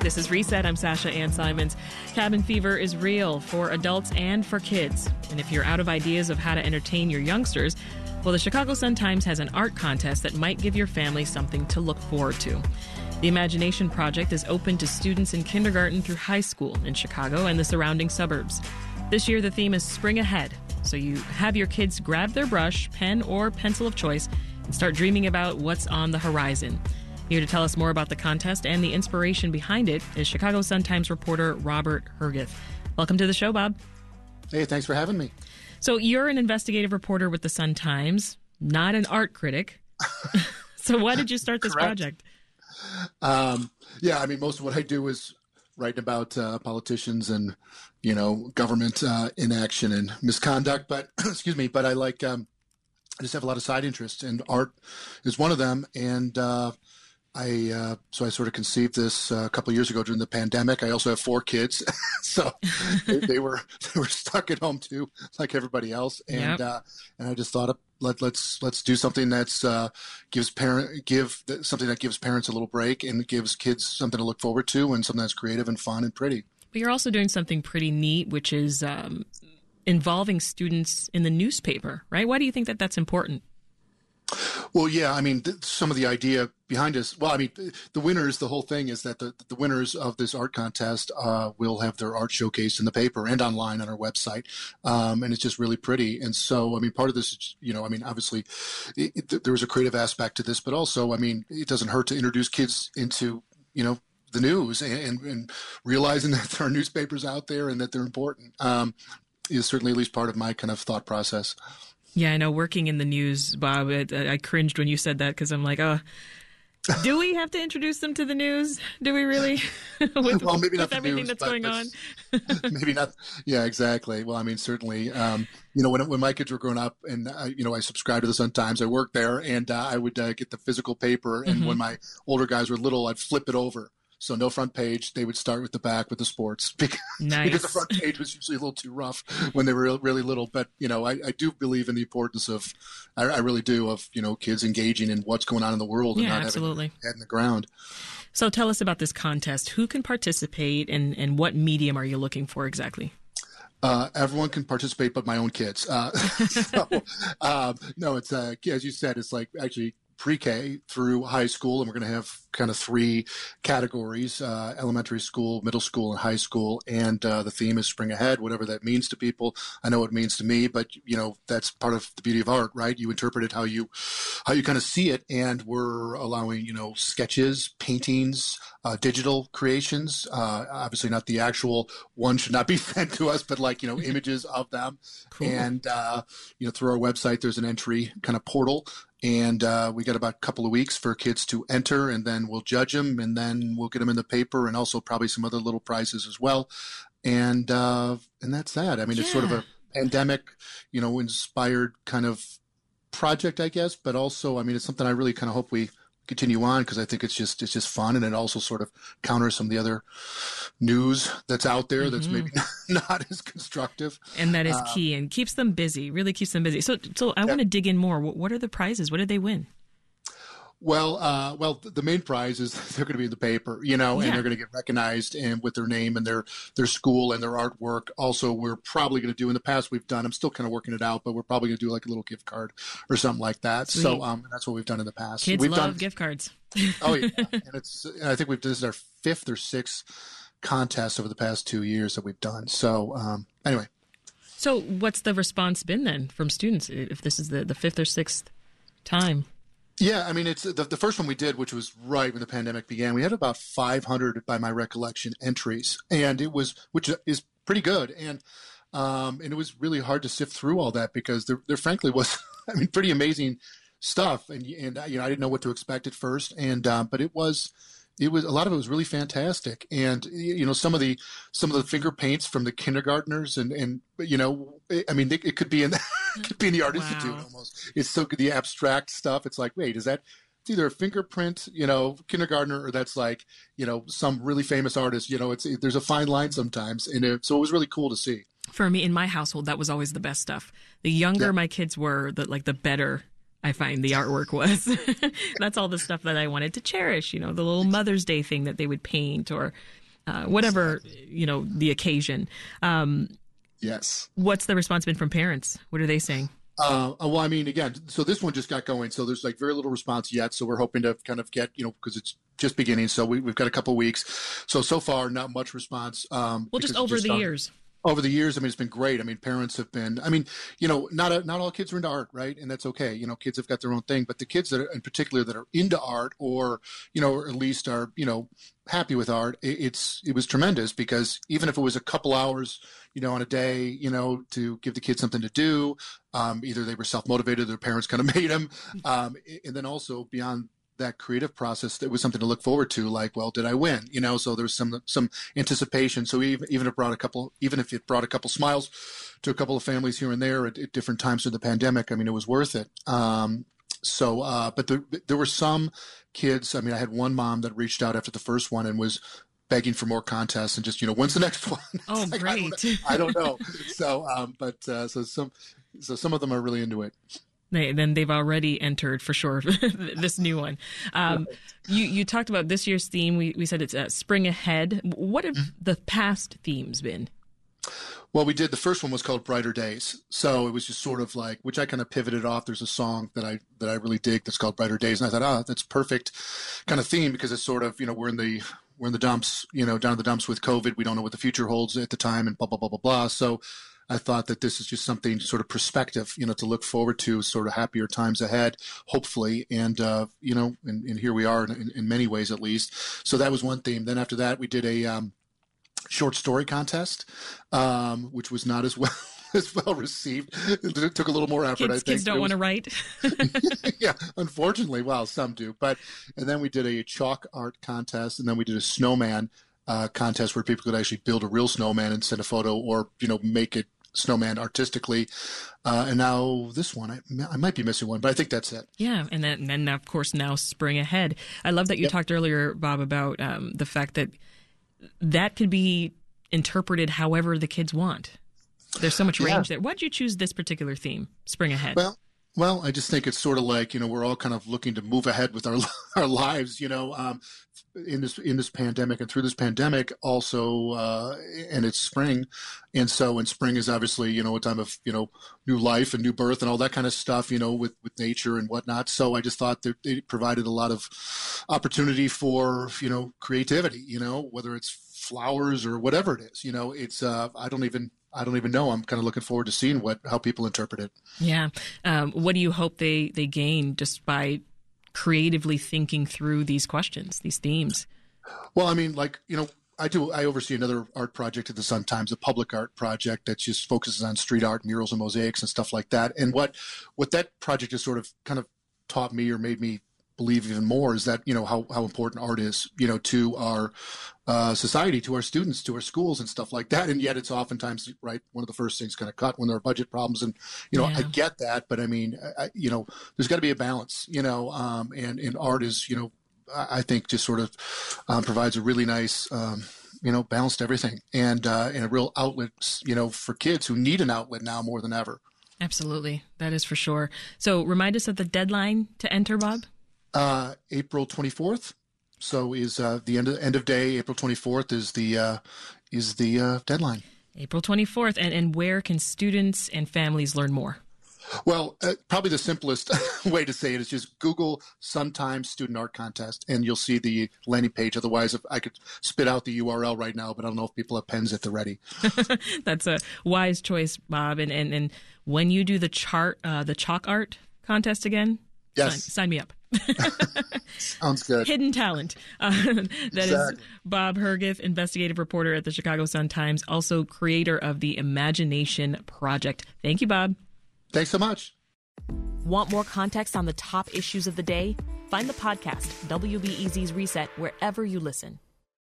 This is Reset. I'm Sasha Ann Simons. Cabin fever is real for adults and for kids. And if you're out of ideas of how to entertain your youngsters, well, the Chicago Sun-Times has an art contest that might give your family something to look forward to. The Imagination Project is open to students in kindergarten through high school in Chicago and the surrounding suburbs. This year, the theme is Spring Ahead. So you have your kids grab their brush, pen, or pencil of choice and start dreaming about what's on the horizon. Here to tell us more about the contest and the inspiration behind it is Chicago Sun-Times reporter Robert Herguth. Welcome to the show, Bob. Hey, thanks for having me. So you're an investigative reporter with the Sun-Times, not an art critic. so why did you start this project? Um, yeah, I mean, most of what I do is writing about uh, politicians and you know government uh, inaction and misconduct. But excuse me, but I like um, I just have a lot of side interests, and art is one of them. And uh, I uh, so I sort of conceived this uh, a couple years ago during the pandemic. I also have four kids, so they, they, were they were stuck at home too, like everybody else. And yep. uh, and I just thought, let let's let's do something that's uh, gives parent give something that gives parents a little break and gives kids something to look forward to and something that's creative and fun and pretty. But you're also doing something pretty neat, which is um, involving students in the newspaper, right? Why do you think that that's important? Well, yeah, I mean, th- some of the idea behind us. Well, I mean, the winners. The whole thing is that the the winners of this art contest uh, will have their art showcased in the paper and online on our website, um, and it's just really pretty. And so, I mean, part of this, is, you know, I mean, obviously, it, it, there was a creative aspect to this, but also, I mean, it doesn't hurt to introduce kids into, you know, the news and, and realizing that there are newspapers out there and that they're important um, is certainly at least part of my kind of thought process. Yeah, I know. Working in the news, Bob, it, I cringed when you said that because I'm like, oh, do we have to introduce them to the news? Do we really? with, well, maybe not everything news, that's going on. maybe not. Yeah, exactly. Well, I mean, certainly. Um, you know, when when my kids were growing up, and you know, I subscribed to the Sun Times. I worked there, and uh, I would uh, get the physical paper. And mm-hmm. when my older guys were little, I'd flip it over so no front page. They would start with the back with the sports because, nice. because the front page was usually a little too rough when they were really little. But you know, I, I do believe in the importance of, I, I, really do, of you know, kids engaging in what's going on in the world and not absolutely. having head in the ground. So tell us about this contest. Who can participate, and and what medium are you looking for exactly? Uh, everyone can participate, but my own kids. Uh, so, um, no, it's uh, as you said, it's like actually pre-K through high school, and we're going to have kind of three categories: uh, elementary school, middle school, and high school. And uh, the theme is spring ahead, whatever that means to people. I know it means to me, but you know that's part of the beauty of art, right? You interpret it how you how you kind of see it, and we're allowing you know sketches, paintings, uh, digital creations. Uh, obviously, not the actual one should not be sent to us, but like you know images of them. Cool. And uh, you know through our website, there's an entry kind of portal and uh, we got about a couple of weeks for kids to enter and then we'll judge them and then we'll get them in the paper and also probably some other little prizes as well and uh, and that's that i mean yeah. it's sort of a pandemic you know inspired kind of project i guess but also i mean it's something i really kind of hope we continue on because I think it's just it's just fun and it also sort of counters some of the other news that's out there mm-hmm. that's maybe not as constructive. And that is uh, key and keeps them busy. Really keeps them busy. So so I yeah. want to dig in more. What are the prizes? What did they win? Well, uh, well, the main prize is they're going to be in the paper, you know, yeah. and they're going to get recognized and with their name and their their school and their artwork. Also, we're probably going to do in the past we've done. I'm still kind of working it out, but we're probably going to do like a little gift card or something like that. Sweet. So, um, that's what we've done in the past. Kids we've love done, gift cards. oh yeah, and it's I think we've this is our fifth or sixth contest over the past two years that we've done. So, um, anyway. So, what's the response been then from students? If this is the the fifth or sixth time. Yeah, I mean, it's the, the first one we did, which was right when the pandemic began. We had about 500, by my recollection, entries, and it was, which is pretty good. And um, and it was really hard to sift through all that because there, there frankly was, I mean, pretty amazing stuff. And and you know, I didn't know what to expect at first, and um, but it was it was a lot of it was really fantastic and you know some of the some of the finger paints from the kindergartners and and you know i mean it, it could be in it could be in the art wow. institute almost it's so good the abstract stuff it's like wait is that it's either a fingerprint you know kindergartner or that's like you know some really famous artist you know it's there's a fine line sometimes and it, so it was really cool to see for me in my household that was always the best stuff the younger yeah. my kids were the like the better I find the artwork was. That's all the stuff that I wanted to cherish, you know, the little Mother's Day thing that they would paint or uh, whatever, you know, the occasion. Um, yes. What's the response been from parents? What are they saying? Uh, well, I mean, again, so this one just got going, so there's like very little response yet. So we're hoping to kind of get, you know, because it's just beginning. So we, have got a couple weeks. So so far, not much response. Um, well, just over just the started. years over the years, I mean, it's been great. I mean, parents have been. I mean, you know, not a, not all kids are into art, right? And that's okay. You know, kids have got their own thing, but the kids that, are, in particular, that are into art, or you know, or at least are you know happy with art, it, it's it was tremendous because even if it was a couple hours, you know, on a day, you know, to give the kids something to do, um, either they were self motivated, their parents kind of made them, um, and then also beyond that creative process that was something to look forward to like well did i win? You know so there was some some anticipation. So even even if it brought a couple even if it brought a couple smiles to a couple of families here and there at, at different times of the pandemic i mean it was worth it. Um, so uh, but there, there were some kids i mean i had one mom that reached out after the first one and was begging for more contests and just you know when's the next one? Oh like, great I don't, I don't know. So um, but uh, so some so some of them are really into it they, then they've already entered for sure this new one. Um, you you talked about this year's theme. We we said it's uh, spring ahead. What have mm-hmm. the past themes been? Well, we did the first one was called Brighter Days. So it was just sort of like which I kind of pivoted off. There's a song that I that I really dig that's called Brighter Days, and I thought, ah, oh, that's perfect kind of theme because it's sort of you know we're in the we're in the dumps, you know, down in the dumps with COVID. We don't know what the future holds at the time, and blah blah blah blah blah. So I thought that this is just something sort of perspective, you know, to look forward to, sort of happier times ahead, hopefully. And, uh, you know, and, and, here we are in, in, many ways at least. So that was one theme. Then after that, we did a um, short story contest, um, which was not as well. As well received. It took a little more effort. Kids, I think kids don't want to write. yeah, unfortunately, well, some do. But and then we did a chalk art contest, and then we did a snowman uh, contest where people could actually build a real snowman and send a photo, or you know, make it snowman artistically. Uh, and now this one, I, I, might be missing one, but I think that's it. Yeah, and then, and then of course now spring ahead. I love that you yep. talked earlier, Bob, about um, the fact that that could be interpreted however the kids want. There's so much range yeah. there. Why'd you choose this particular theme, spring ahead? Well, well, I just think it's sort of like you know we're all kind of looking to move ahead with our our lives, you know, um, in this in this pandemic and through this pandemic also, uh, and it's spring, and so and spring is obviously you know a time of you know new life and new birth and all that kind of stuff, you know, with with nature and whatnot. So I just thought that it provided a lot of opportunity for you know creativity, you know, whether it's flowers or whatever it is, you know, it's uh, I don't even I don't even know. I'm kind of looking forward to seeing what how people interpret it. Yeah. Um, what do you hope they they gain just by creatively thinking through these questions, these themes? Well, I mean, like you know, I do. I oversee another art project at the Sun Times, a public art project that just focuses on street art, murals, and mosaics and stuff like that. And what what that project has sort of kind of taught me or made me believe even more is that you know how, how important art is you know to our uh, society to our students to our schools and stuff like that and yet it's oftentimes right one of the first things kind of cut when there are budget problems and you know yeah. i get that but i mean I, you know there's got to be a balance you know um, and and art is you know i think just sort of um, provides a really nice um, you know balanced everything and uh, and a real outlet you know for kids who need an outlet now more than ever Absolutely. That is for sure. So remind us of the deadline to enter, Bob. Uh, April 24th. So is uh, the end of end of day. April 24th is the uh, is the uh, deadline. April 24th, and and where can students and families learn more? Well, uh, probably the simplest way to say it is just Google Sun Times Student Art Contest, and you'll see the landing page. Otherwise, if I could spit out the URL right now, but I don't know if people have pens at the ready. That's a wise choice, Bob. And and, and when you do the chart, uh, the chalk art contest again, yes, sign, sign me up. Sounds good. Hidden talent. Uh, that exactly. is Bob Herguth, investigative reporter at the Chicago Sun Times, also creator of the Imagination Project. Thank you, Bob. Thanks so much. Want more context on the top issues of the day? Find the podcast, WBEZ's Reset, wherever you listen.